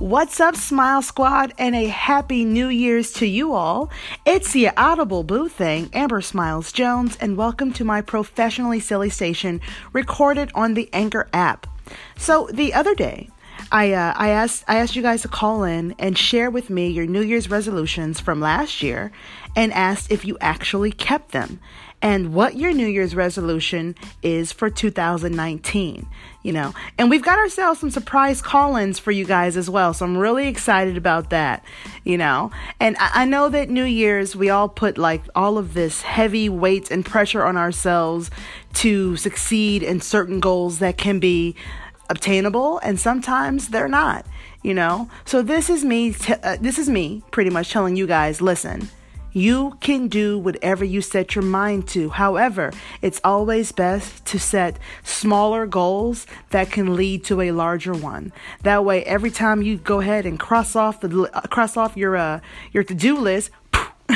What's up, Smile Squad, and a happy New Year's to you all. It's the Audible Boo Thing, Amber Smiles Jones, and welcome to my professionally silly station recorded on the Anchor app. So, the other day, I uh, I asked I asked you guys to call in and share with me your New Year's resolutions from last year, and asked if you actually kept them and what your New Year's resolution is for 2019. You know, and we've got ourselves some surprise call ins for you guys as well. So I'm really excited about that, you know. And I, I know that New Year's, we all put like all of this heavy weight and pressure on ourselves to succeed in certain goals that can be obtainable and sometimes they're not you know so this is me t- uh, this is me pretty much telling you guys listen you can do whatever you set your mind to. However, it's always best to set smaller goals that can lead to a larger one. That way, every time you go ahead and cross off the cross off your uh, your to-do list,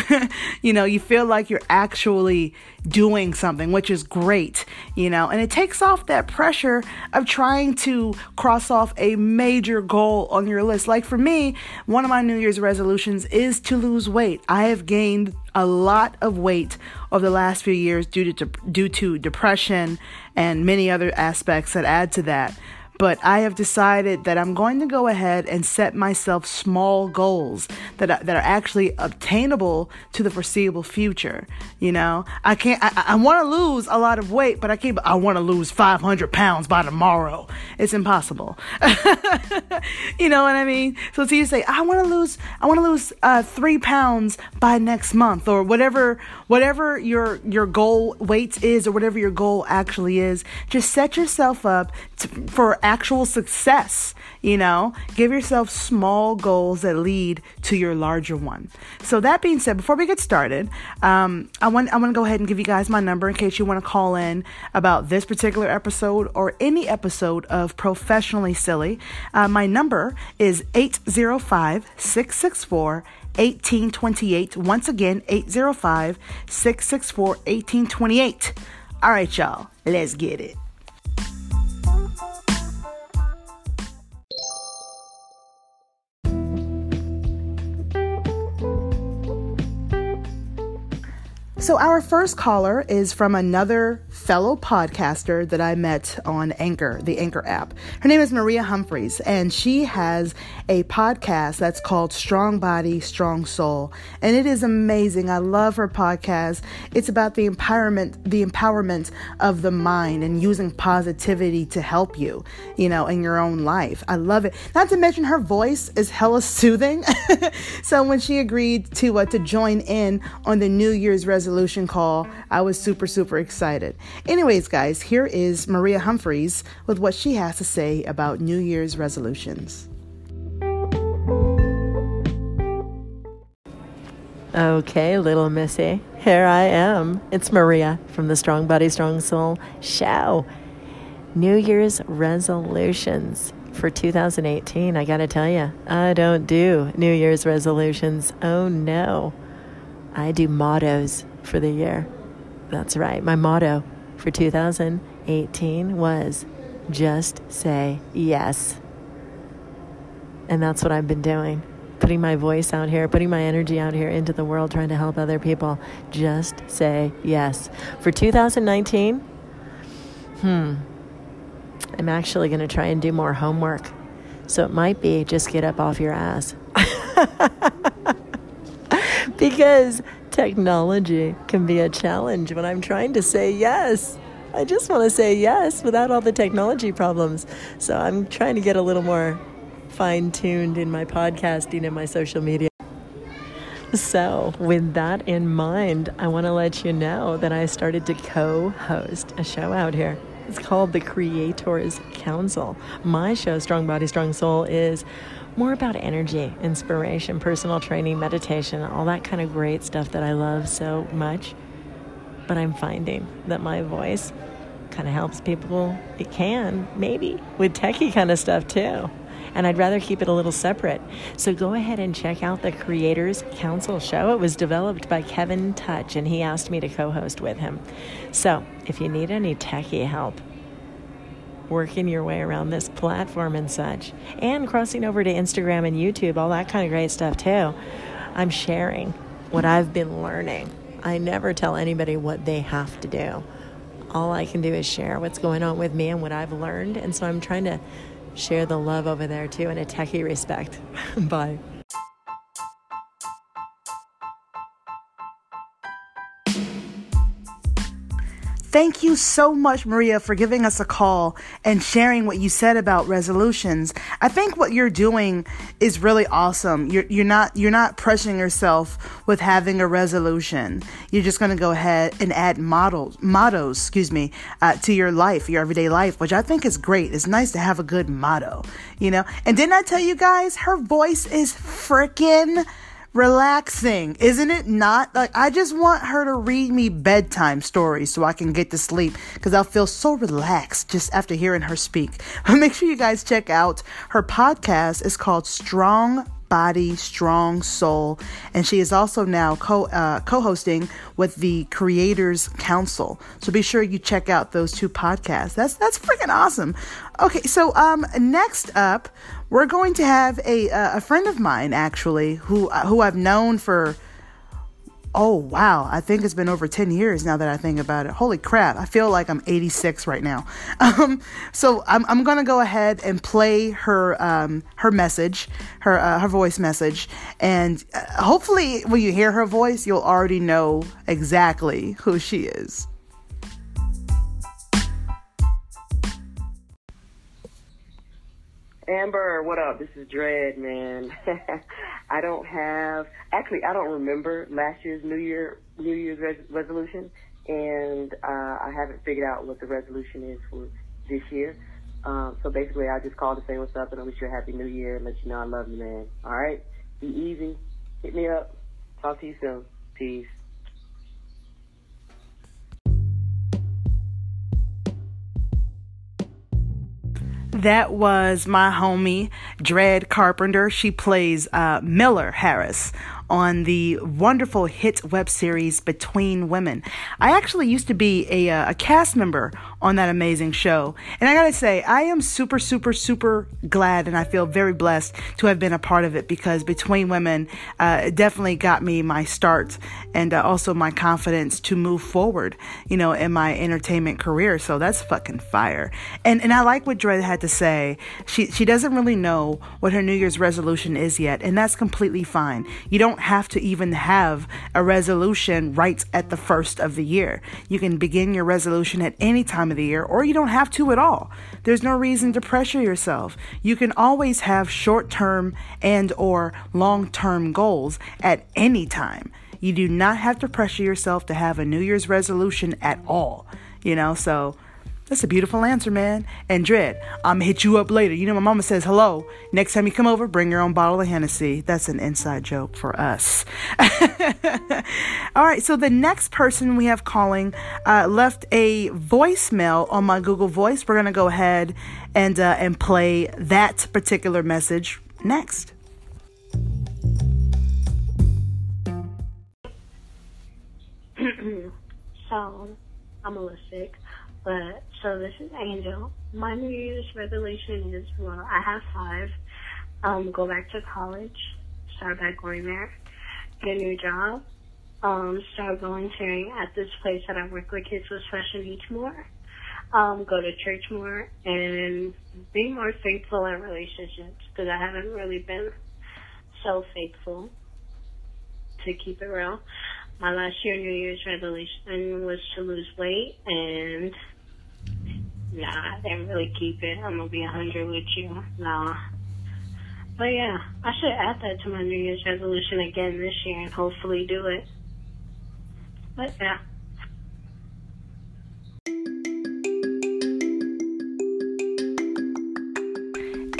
you know, you feel like you're actually doing something, which is great, you know, and it takes off that pressure of trying to cross off a major goal on your list. Like for me, one of my New Year's resolutions is to lose weight. I have gained a lot of weight over the last few years due to due to depression and many other aspects that add to that but I have decided that I'm going to go ahead and set myself small goals that are, that are actually obtainable to the foreseeable future. You know, I can't. I, I want to lose a lot of weight, but I can't. I want to lose 500 pounds by tomorrow. It's impossible. you know what I mean? So, so you say, I want to lose. I want to lose uh, three pounds by next month, or whatever. Whatever your your goal weight is, or whatever your goal actually is. Just set yourself up to, for actual success. You know, give yourself small goals that lead to your larger one. So that being said, before we get started, um, I want I want to go ahead and give you guys my number in case you want to call in about this particular episode or any episode of Professionally Silly. Uh, my number is 805 664 1828. Once again, 805 664 1828. All right, y'all, let's get it. So, our first caller is from another fellow podcaster that I met on Anchor, the Anchor app. Her name is Maria Humphreys, and she has a podcast that's called Strong Body, Strong Soul. And it is amazing. I love her podcast. It's about the empowerment, the empowerment of the mind and using positivity to help you, you know, in your own life. I love it. Not to mention her voice is hella soothing. so when she agreed to uh, to join in on the New Year's resolution call, I was super super excited. Anyways, guys, here is Maria Humphreys with what she has to say about New Year's resolutions. Okay, little missy, here I am. It's Maria from the Strong Body, Strong Soul show. New Year's resolutions for 2018. I gotta tell you, I don't do New Year's resolutions. Oh no. I do mottos for the year. That's right. My motto for 2018 was just say yes. And that's what I've been doing. Putting my voice out here, putting my energy out here into the world, trying to help other people. Just say yes. For 2019, hmm, I'm actually going to try and do more homework. So it might be just get up off your ass. because technology can be a challenge when I'm trying to say yes. I just want to say yes without all the technology problems. So I'm trying to get a little more fine tuned in my podcasting and my social media. So, with that in mind, I want to let you know that I started to co host a show out here. It's called the Creators Council. My show, Strong Body, Strong Soul, is more about energy, inspiration, personal training, meditation, all that kind of great stuff that I love so much. But I'm finding that my voice kind of helps people. It can, maybe, with techie kind of stuff too. And I'd rather keep it a little separate. So go ahead and check out the Creators Council show. It was developed by Kevin Touch, and he asked me to co host with him. So if you need any techie help, working your way around this platform and such, and crossing over to Instagram and YouTube, all that kind of great stuff too. I'm sharing what I've been learning. I never tell anybody what they have to do. All I can do is share what's going on with me and what I've learned. And so I'm trying to share the love over there too in a techie respect. Bye. Thank you so much, Maria, for giving us a call and sharing what you said about resolutions. I think what you're doing is really awesome. You're, you're not you're not pressuring yourself with having a resolution. You're just going to go ahead and add models mottos, excuse me, uh, to your life, your everyday life, which I think is great. It's nice to have a good motto, you know. And didn't I tell you guys her voice is freaking relaxing, isn't it not? Like, I just want her to read me bedtime stories so I can get to sleep because I'll feel so relaxed just after hearing her speak. Make sure you guys check out her podcast. It's called Strong Body, Strong Soul. And she is also now co uh, hosting with the Creators Council. So be sure you check out those two podcasts. That's that's freaking awesome. Okay, so um, next up, we're going to have a uh, a friend of mine actually who uh, who I've known for oh wow i think it's been over 10 years now that i think about it. Holy crap i feel like i'm 86 right now. Um, so i'm, I'm gonna go ahead and play her um, her message her uh, her voice message. And uh, hopefully when you hear her voice you'll already know exactly who she is Amber, what up? This is Dread, man. I don't have actually I don't remember last year's New Year New Year's res- resolution, and uh, I haven't figured out what the resolution is for this year. Um, so basically, I just called to say what's up and I wish you a happy New Year and let you know I love you, man. All right, be easy. Hit me up. Talk to you soon. Peace. That was my homie, Dred Carpenter. She plays uh, Miller Harris on the wonderful hit web series Between Women. I actually used to be a, uh, a cast member on that amazing show. And I gotta say, I am super, super, super glad and I feel very blessed to have been a part of it because Between Women uh, definitely got me my start and uh, also my confidence to move forward, you know, in my entertainment career. So that's fucking fire. And and I like what Dre had to say. She she doesn't really know what her New Year's resolution is yet, and that's completely fine. You don't don't have to even have a resolution right at the first of the year. You can begin your resolution at any time of the year, or you don't have to at all. There's no reason to pressure yourself. You can always have short-term and or long-term goals at any time. You do not have to pressure yourself to have a New Year's resolution at all. You know, so that's a beautiful answer, man. And Dread, I'm gonna hit you up later. You know, my mama says hello. Next time you come over, bring your own bottle of Hennessy. That's an inside joke for us. All right, so the next person we have calling uh, left a voicemail on my Google Voice. We're gonna go ahead and uh, and play that particular message next. so, I'm a little sick. But so this is Angel. My New Year's resolution is well, I have five. Um, go back to college, start back going there, get a new job, um, start volunteering at this place that I work with kids with special needs more, um, go to church more, and be more faithful in relationships because I haven't really been so faithful to keep it real. My last year New Year's resolution was to lose weight and Nah, I didn't really keep it. I'm gonna be a hundred with you. Nah. But yeah, I should add that to my New Year's resolution again this year and hopefully do it. But yeah.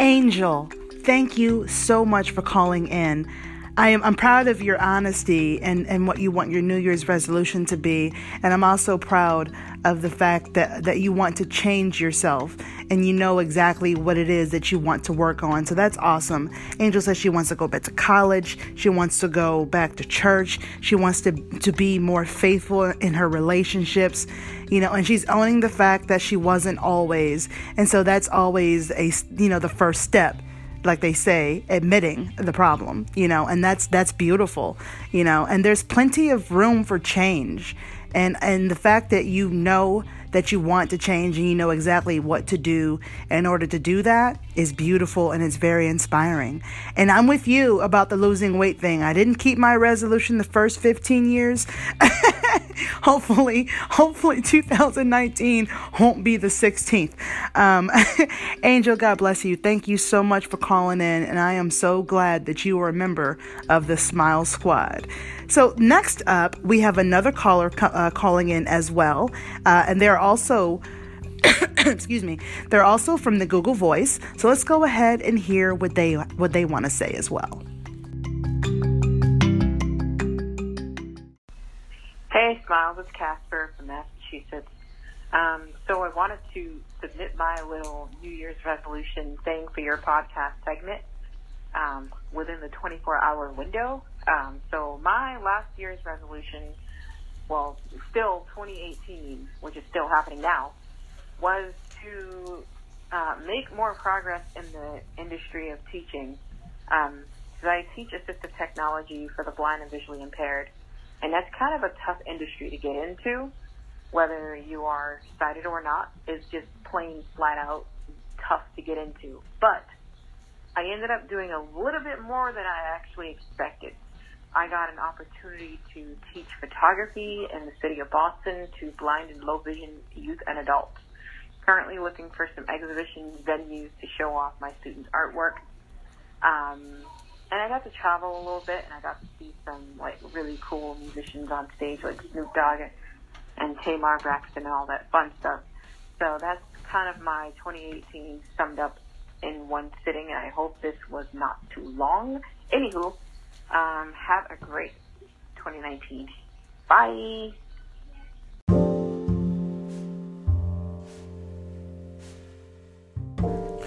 Angel, thank you so much for calling in. I am I'm proud of your honesty and, and what you want your New Year's resolution to be. And I'm also proud of the fact that, that you want to change yourself and you know exactly what it is that you want to work on. So that's awesome. Angel says she wants to go back to college. She wants to go back to church. She wants to, to be more faithful in her relationships, you know, and she's owning the fact that she wasn't always. And so that's always a, you know, the first step like they say admitting the problem you know and that's that's beautiful you know and there's plenty of room for change and and the fact that you know that you want to change and you know exactly what to do in order to do that is beautiful and it's very inspiring. And I'm with you about the losing weight thing. I didn't keep my resolution the first 15 years. hopefully, hopefully 2019 won't be the 16th. Um, Angel, God bless you. Thank you so much for calling in. And I am so glad that you are a member of the Smile Squad. So, next up, we have another caller uh, calling in as well. Uh, and they're also excuse me they're also from the google voice. So let's go ahead and hear what they what they want to say as well. Hey smiles it's casper from massachusetts. Um, so i wanted to submit my little new year's resolution thing for your podcast segment um, within the 24 hour window. Um, so my last year's resolution well, still 2018, which is still happening now, was to uh, make more progress in the industry of teaching. Um, I teach assistive technology for the blind and visually impaired, and that's kind of a tough industry to get into, whether you are sighted or not. It's just plain flat out tough to get into. But I ended up doing a little bit more than I actually expected. I got an opportunity to teach photography in the city of Boston to blind and low vision youth and adults. Currently looking for some exhibition venues to show off my students' artwork. Um, and I got to travel a little bit, and I got to see some like really cool musicians on stage, like Snoop Dogg and Tamar Braxton and all that fun stuff. So that's kind of my 2018 summed up in one sitting, and I hope this was not too long. Anywho, um, have a great 2019. Bye.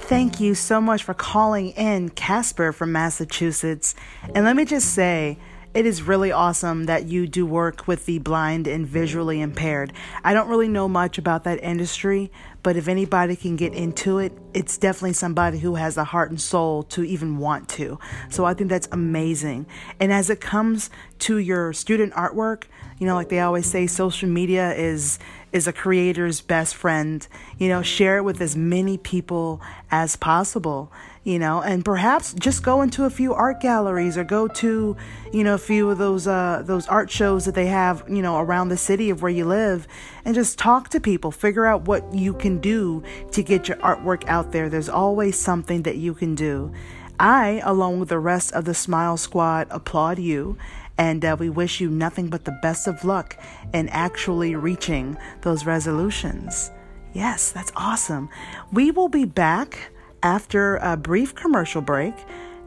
Thank you so much for calling in, Casper from Massachusetts. And let me just say, it is really awesome that you do work with the blind and visually impaired. I don't really know much about that industry, but if anybody can get into it, it's definitely somebody who has a heart and soul to even want to. So I think that's amazing. And as it comes to your student artwork, you know, like they always say, social media is is a creator's best friend. You know, share it with as many people as possible you know, and perhaps just go into a few art galleries or go to, you know, a few of those uh, those art shows that they have, you know, around the city of where you live, and just talk to people. Figure out what you can do to get your artwork out there. There's always something that you can do. I, along with the rest of the Smile Squad, applaud you. And uh, we wish you nothing but the best of luck in actually reaching those resolutions. Yes, that's awesome. We will be back after a brief commercial break.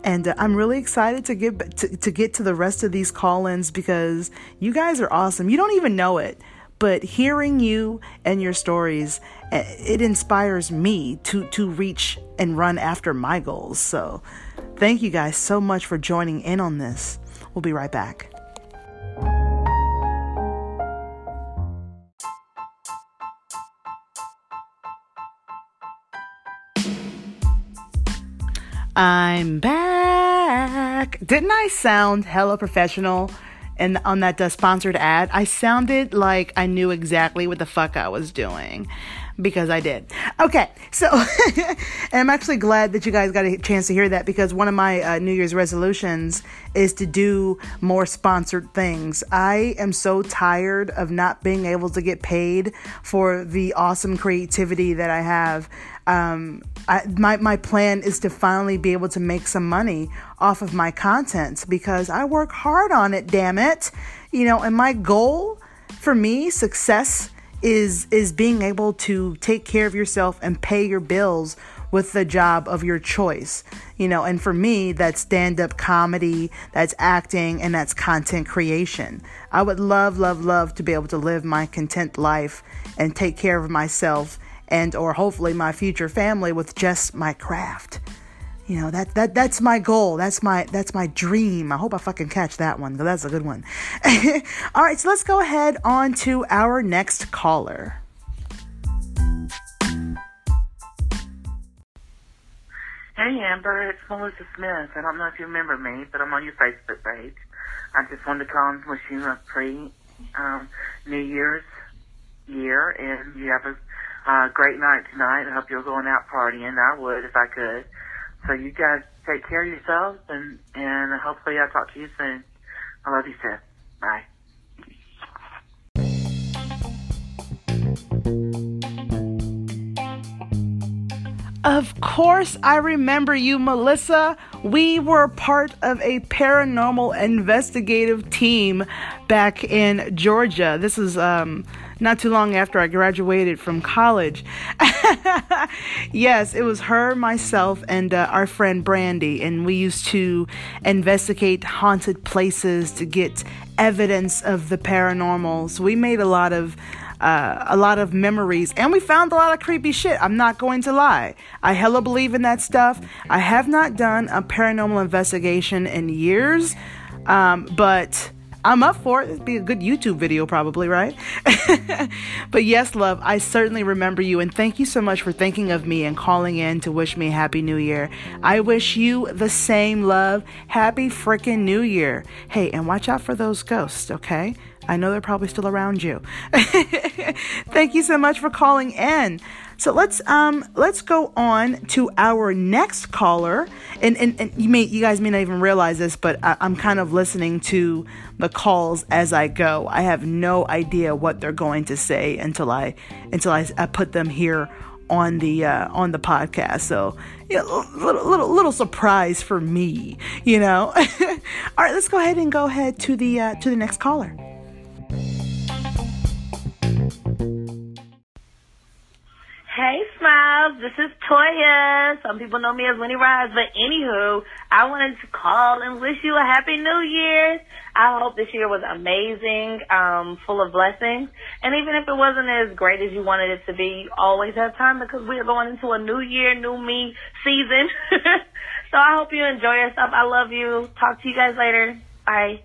And uh, I'm really excited to get to, to get to the rest of these call-ins because you guys are awesome. You don't even know it, but hearing you and your stories, uh, it inspires me to to reach and run after my goals. So, thank you guys so much for joining in on this. We'll be right back. I'm back. Didn't I sound hella professional and on that uh, sponsored ad? I sounded like I knew exactly what the fuck I was doing because I did. Okay, so and I'm actually glad that you guys got a chance to hear that because one of my uh, New Year's resolutions is to do more sponsored things. I am so tired of not being able to get paid for the awesome creativity that I have. Um, I, my, my plan is to finally be able to make some money off of my content because I work hard on it, damn it. You know, and my goal for me, success is is being able to take care of yourself and pay your bills with the job of your choice. You know, and for me, that's stand up comedy, that's acting, and that's content creation. I would love, love, love to be able to live my content life and take care of myself and or hopefully my future family with just my craft. You know, that that that's my goal. That's my that's my dream. I hope I fucking catch that one. That's a good one. All right, so let's go ahead on to our next caller. Hey Amber, it's Melissa Smith. I don't know if you remember me, but I'm on your Facebook page. I just wanted to call and wish you a pre um, New Year's year, and you have a uh, great night tonight. I hope you're going out partying. I would if I could. So you guys take care of yourselves, and and hopefully I'll talk to you soon. I love you, Seth. Bye. Of course, I remember you, Melissa. We were part of a paranormal investigative team back in Georgia. This is um, not too long after I graduated from college. yes, it was her, myself, and uh, our friend Brandy, and we used to investigate haunted places to get evidence of the paranormal. So we made a lot of uh, a lot of memories, and we found a lot of creepy shit. I'm not going to lie. I hella believe in that stuff. I have not done a paranormal investigation in years, um, but I'm up for it. It'd be a good YouTube video, probably, right? but yes, love, I certainly remember you, and thank you so much for thinking of me and calling in to wish me a happy new year. I wish you the same love. Happy freaking new year. Hey, and watch out for those ghosts, okay? I know they're probably still around you. thank you so much for calling in. So let's um let's go on to our next caller, and and, and you may you guys may not even realize this, but I, I'm kind of listening to the calls as I go. I have no idea what they're going to say until I until I, I put them here on the uh, on the podcast. So, yeah, little little little surprise for me, you know. All right, let's go ahead and go ahead to the uh, to the next caller. Hey, Smiles. This is Toya. Some people know me as Winnie Rise, but anywho, I wanted to call and wish you a happy new year. I hope this year was amazing, um, full of blessings. And even if it wasn't as great as you wanted it to be, you always have time because we are going into a new year, new me season. so I hope you enjoy yourself. I love you. Talk to you guys later. Bye.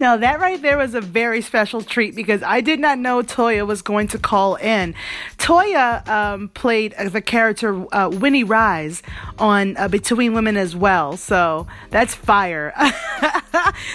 now that right there was a very special treat because I did not know Toya was going to call in. Toya um, played the character uh, Winnie Rise on uh, Between Women as well, so that's fire.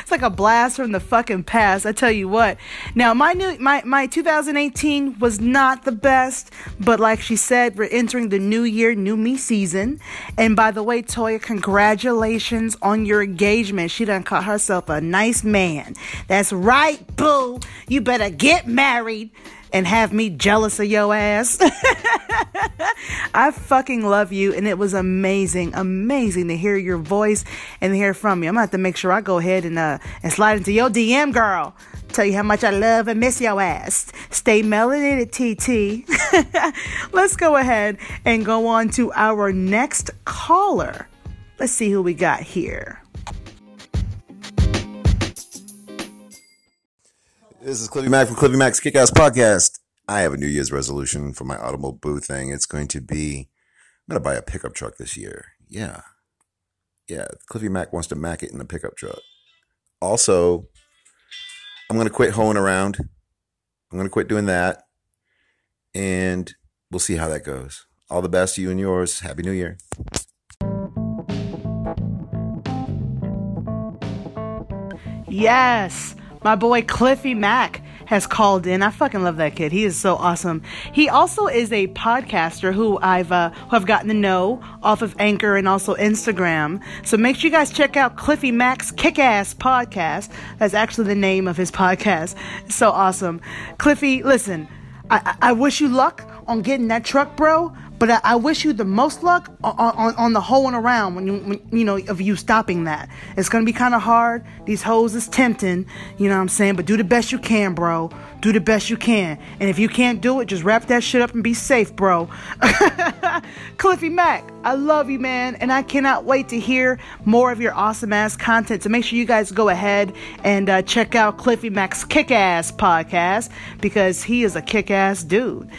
it's like a blast from the fucking past. I tell you what. Now my new my my 2018 was not the best, but like she said, we're entering the new year, new me season. And by the way, Toya, congratulations on your engagement. She done caught herself a nice man. That's right, boo. You better get married and have me jealous of your ass. I fucking love you, and it was amazing, amazing to hear your voice and hear from you. I'm gonna have to make sure I go ahead and uh and slide into your DM, girl. Tell you how much I love and miss your ass. Stay melanated, TT. Let's go ahead and go on to our next caller. Let's see who we got here. This is Cliffy Mac from Cliffy Mac's Kickass Podcast. I have a New Year's resolution for my Automobile Boo thing. It's going to be I'm going to buy a pickup truck this year. Yeah. Yeah. Cliffy Mac wants to Mac it in a pickup truck. Also, I'm going to quit hoeing around. I'm going to quit doing that. And we'll see how that goes. All the best to you and yours. Happy New Year. Yes. My boy Cliffy Mac has called in. I fucking love that kid. He is so awesome. He also is a podcaster who I've uh, who I've gotten to know off of Anchor and also Instagram. So make sure you guys check out Cliffy Mac's Kick Ass Podcast. That's actually the name of his podcast. so awesome. Cliffy, listen, I, I wish you luck on getting that truck, bro. But I, I wish you the most luck on, on, on the hoeing around when you, when, you know, of you stopping that. It's gonna be kind of hard. These hoes is tempting, you know what I'm saying? But do the best you can, bro. Do the best you can. And if you can't do it, just wrap that shit up and be safe, bro. Cliffy Mac, I love you, man. And I cannot wait to hear more of your awesome ass content. So make sure you guys go ahead and uh, check out Cliffy Mac's Kick Ass podcast because he is a kick ass dude.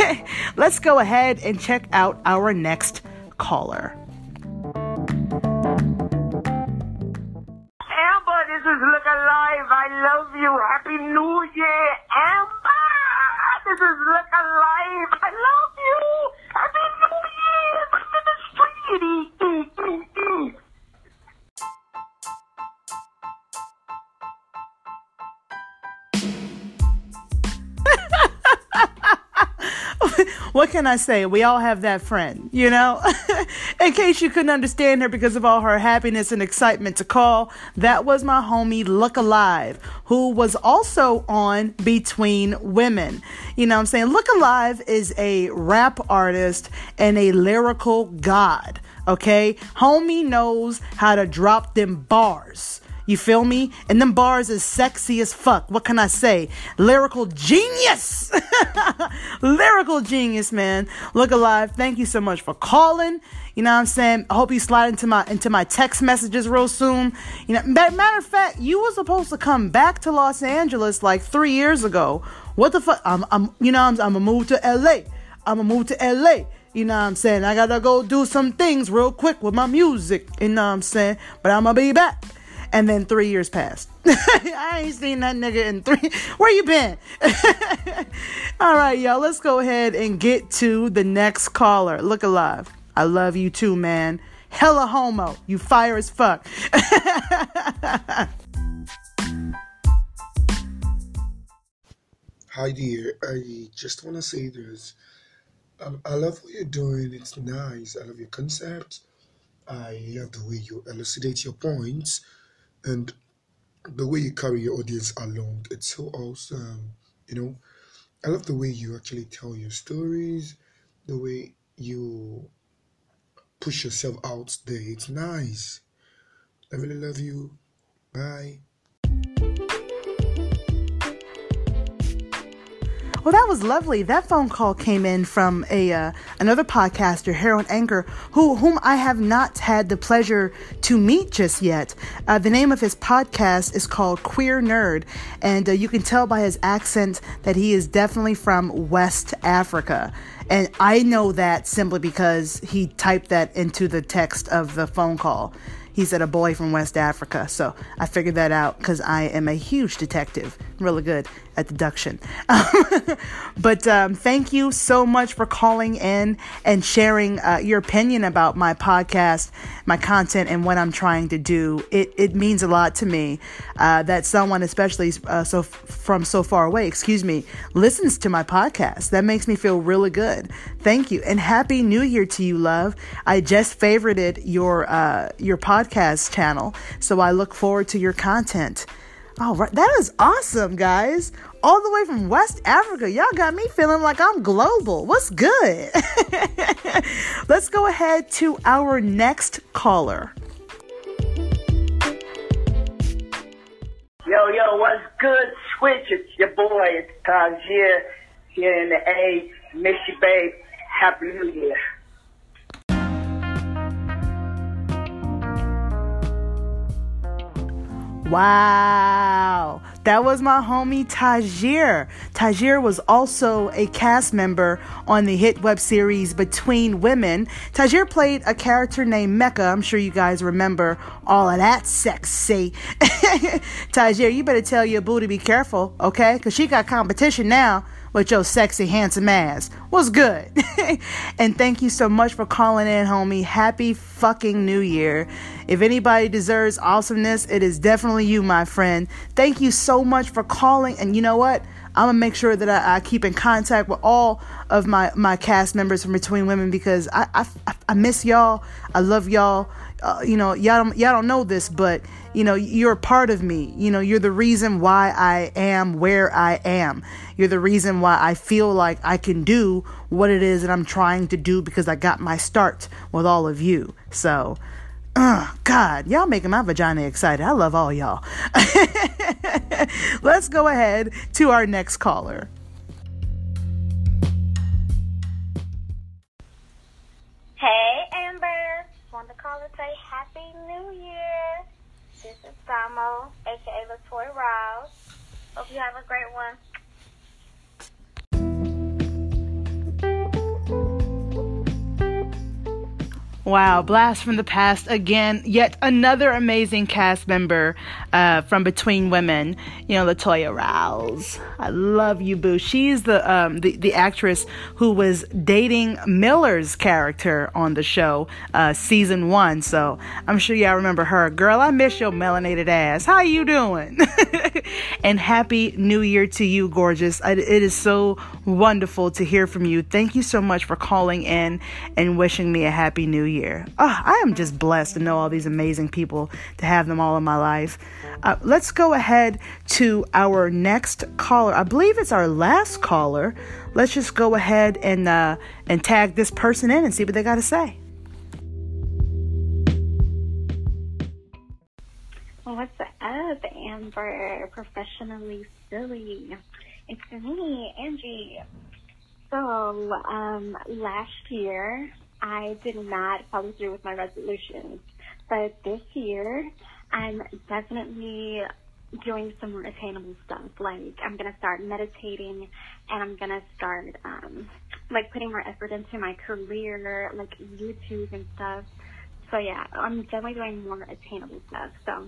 Let's go ahead and check out our next caller. Is Look Alive. I love you. Happy New Year, Amber. This is Look Alive. I love you. Happy New Year. Back to the street. what can I say? We all have that friend, you know? In case you couldn't understand her because of all her happiness and excitement to call, that was my homie Look Alive, who was also on Between Women. You know what I'm saying? Look Alive is a rap artist and a lyrical god, okay? Homie knows how to drop them bars. You feel me? And them bars is sexy as fuck. What can I say? Lyrical genius. Lyrical genius, man. Look alive. Thank you so much for calling. You know what I'm saying? I hope you slide into my into my text messages real soon. You know, matter of fact, you were supposed to come back to Los Angeles like three years ago. What the fuck? I'm, I'm you know, I'm, I'm gonna move to LA. I'm gonna move to LA. You know what I'm saying? I gotta go do some things real quick with my music. You know what I'm saying? But I'm gonna be back. And then three years passed. I ain't seen that nigga in three. Where you been? All right, y'all. Let's go ahead and get to the next caller. Look alive. I love you too, man. Hella homo. You fire as fuck. Hi dear, I just want to say this. I love what you're doing. It's nice. I love your concept. I love the way you elucidate your points and the way you carry your audience along. It's so awesome. You know, I love the way you actually tell your stories, the way you push yourself out there. It's nice. I really love you. Bye. Well, that was lovely. That phone call came in from a uh, another podcaster, Harold Anger, who whom I have not had the pleasure to meet just yet. Uh, the name of his podcast is called Queer Nerd, and uh, you can tell by his accent that he is definitely from West Africa. And I know that simply because he typed that into the text of the phone call. He said a boy from West Africa. So I figured that out because I am a huge detective, really good at deduction. but um, thank you so much for calling in and sharing uh, your opinion about my podcast, my content, and what I'm trying to do. It, it means a lot to me uh, that someone, especially uh, so from so far away, excuse me, listens to my podcast. That makes me feel really good. Thank you, and happy New Year to you, love. I just favorited your uh, your podcast channel, so I look forward to your content. All right, that is awesome, guys. All the way from West Africa. Y'all got me feeling like I'm global. What's good? Let's go ahead to our next caller. Yo, yo, what's good? Switch, it's your boy, it's Tajir here in the A. Miss you, babe. Happy New Year. Wow. That was my homie Tajir. Tajir was also a cast member on the hit web series Between Women. Tajir played a character named Mecca. I'm sure you guys remember all of that sexy. Tajir, you better tell your boo to be careful, okay? Because she got competition now with your sexy, handsome ass. What's good? and thank you so much for calling in, homie. Happy fucking New Year. If anybody deserves awesomeness, it is definitely you, my friend. Thank you so much for calling. And you know what? I'm gonna make sure that I, I, keep in contact with all of my my cast members from Between Women because I I, I miss y'all. I love y'all. Uh, you know, y'all don't, y'all don't know this, but you know, you're a part of me. You know, you're the reason why I am where I am. You're the reason why I feel like I can do what it is that I'm trying to do because I got my start with all of you. So, uh, God, y'all making my vagina excited. I love all y'all. Let's go ahead to our next caller. Hey, Amber. Want to call and say Happy New Year. Samo, aka Latoya Rouse. Hope you have a great one. Wow, blast from the past again. Yet another amazing cast member uh, from Between Women. You know, Latoya Rouse. I love you, boo. She's the um, the the actress who was dating Miller's character on the show, uh, season one. So I'm sure y'all remember her. Girl, I miss your melanated ass. How you doing? and happy New Year to you, gorgeous. It is so wonderful to hear from you. Thank you so much for calling in and wishing me a happy New Year year. Oh, I am just blessed to know all these amazing people, to have them all in my life. Uh, let's go ahead to our next caller. I believe it's our last caller. Let's just go ahead and uh, and tag this person in and see what they got to say. Well, what's up, Amber? Professionally silly. It's me, Angie. So, um, last year I did not follow through with my resolutions. But this year, I'm definitely doing some attainable stuff. Like I'm gonna start meditating, and I'm gonna start um, like putting more effort into my career, like YouTube and stuff. So yeah, I'm definitely doing more attainable stuff. So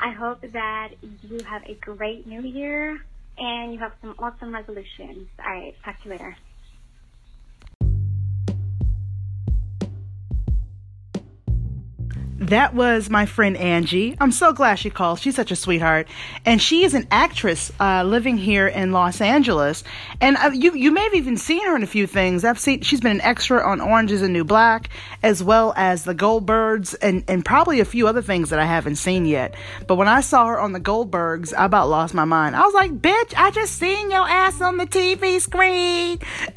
I hope that you have a great new year and you have some awesome resolutions. All right, talk to you later. That was my friend Angie. I'm so glad she called. She's such a sweetheart, and she is an actress uh, living here in Los Angeles. And uh, you you may have even seen her in a few things. I've seen she's been an extra on Orange Is New Black, as well as The Goldbergs, and and probably a few other things that I haven't seen yet. But when I saw her on The Goldbergs, I about lost my mind. I was like, "Bitch, I just seen your ass on the TV screen."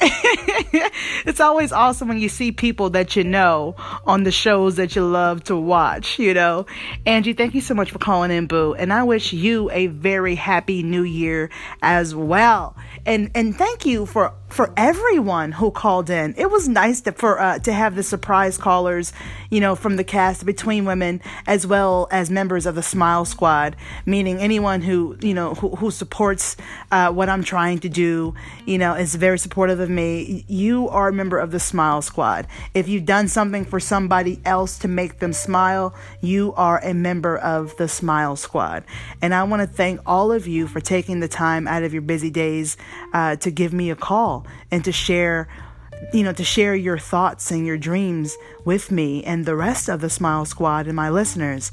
it's always awesome when you see people that you know on the shows that you love to watch watch, you know. Angie, thank you so much for calling in, Boo. And I wish you a very happy new year as well. And and thank you for for everyone who called in. It was nice to, for uh, to have the surprise callers, you know, from the cast between women as well as members of the Smile Squad, meaning anyone who you know who, who supports uh, what I'm trying to do, you know, is very supportive of me. You are a member of the Smile Squad. If you've done something for somebody else to make them smile, you are a member of the Smile Squad. And I want to thank all of you for taking the time out of your busy days uh, to give me a call and to share you know, to share your thoughts and your dreams with me and the rest of the Smile Squad and my listeners.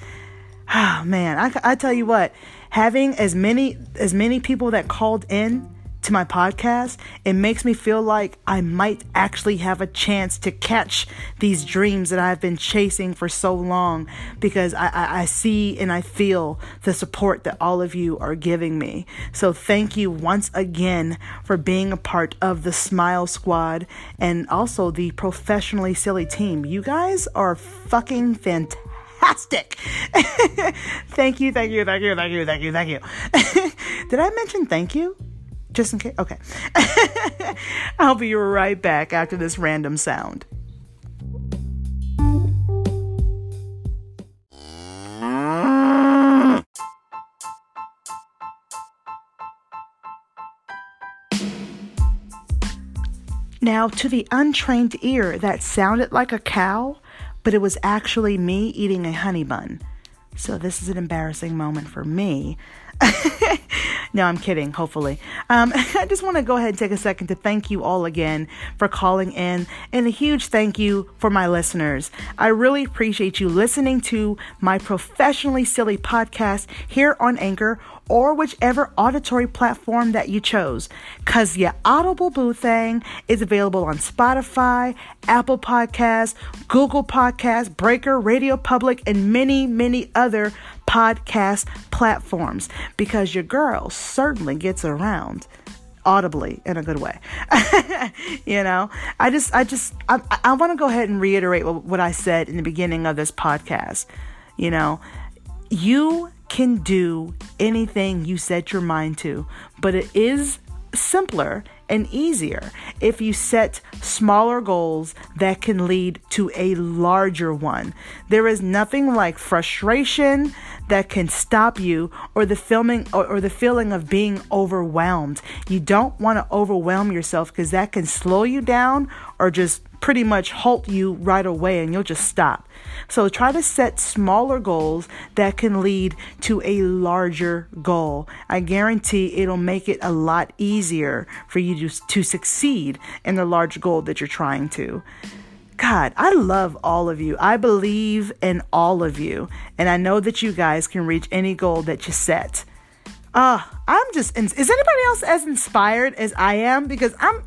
Oh man, I, I tell you what, having as many as many people that called in to my podcast, it makes me feel like I might actually have a chance to catch these dreams that I've been chasing for so long because I, I, I, see and I feel the support that all of you are giving me. So thank you once again for being a part of the Smile Squad and also the professionally silly team. You guys are fucking fantastic fantastic. thank you, thank you, thank you, thank you, thank you, thank you. Did I mention thank you? Just in case. Okay. I'll be right back after this random sound. Now, to the untrained ear, that sounded like a cow, but it was actually me eating a honey bun. So, this is an embarrassing moment for me. No, I'm kidding, hopefully. Um, I just want to go ahead and take a second to thank you all again for calling in, and a huge thank you for my listeners. I really appreciate you listening to my professionally silly podcast here on Anchor or whichever auditory platform that you chose. Cause your Audible Boo thing is available on Spotify, Apple Podcasts, Google Podcasts, Breaker, Radio Public, and many, many other podcast platforms. Because your girl certainly gets around audibly in a good way. you know, I just, I just, I, I want to go ahead and reiterate what, what I said in the beginning of this podcast. You know, you can do anything you set your mind to, but it is simpler and easier if you set smaller goals that can lead to a larger one. There is nothing like frustration that can stop you or the filming or, or the feeling of being overwhelmed. You don't want to overwhelm yourself because that can slow you down or just pretty much halt you right away and you'll just stop. So try to set smaller goals that can lead to a larger goal. I guarantee it'll make it a lot easier for you to, to succeed in the large goal that you're trying to. God, I love all of you. I believe in all of you. And I know that you guys can reach any goal that you set. Uh, I'm just, is anybody else as inspired as I am? Because I'm,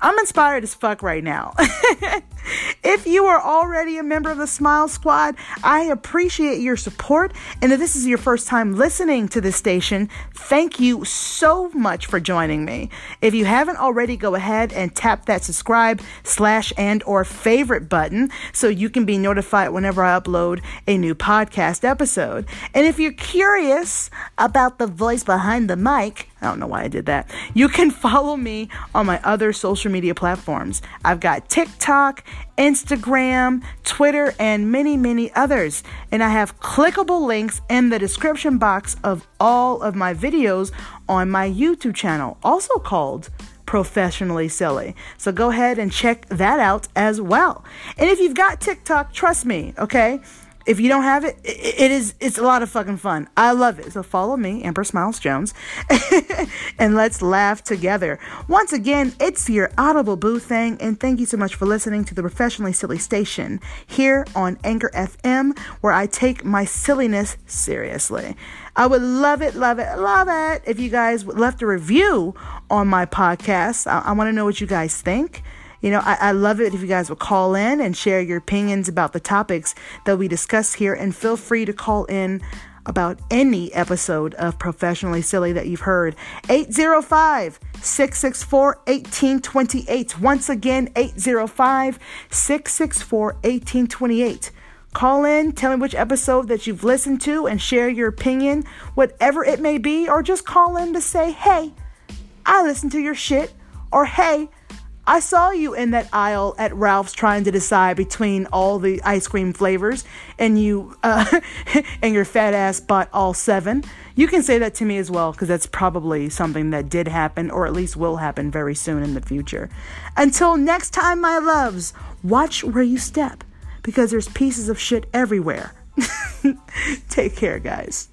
I'm inspired as fuck right now. if you are already a member of the Smile Squad, I appreciate your support. And if this is your first time listening to this station, thank you so much for joining me. If you haven't already, go ahead and tap that subscribe slash and or favorite button so you can be notified whenever I upload a new podcast episode. And if you're curious about the voice behind the mic, I don't know why I did that. You can follow me on my other social media platforms. I've got TikTok, Instagram, Twitter, and many, many others. And I have clickable links in the description box of all of my videos on my YouTube channel, also called professionally silly. So go ahead and check that out as well. And if you've got TikTok, trust me, okay? If you don't have it, it is it's a lot of fucking fun. I love it. So follow me, Amber Smiles Jones, and let's laugh together. Once again, it's your Audible Boo thing, and thank you so much for listening to the Professionally Silly Station here on Anchor FM, where I take my silliness seriously. I would love it, love it, love it if you guys left a review on my podcast. I, I want to know what you guys think. You know, I, I love it if you guys will call in and share your opinions about the topics that we discuss here. And feel free to call in about any episode of Professionally Silly that you've heard. 805 664 1828. Once again, 805 664 1828. Call in, tell me which episode that you've listened to, and share your opinion, whatever it may be, or just call in to say, hey, I listened to your shit, or hey, I saw you in that aisle at Ralph's trying to decide between all the ice cream flavors, and you uh, and your fat ass bought all seven. You can say that to me as well, because that's probably something that did happen, or at least will happen very soon in the future. Until next time, my loves, watch where you step, because there's pieces of shit everywhere. Take care, guys.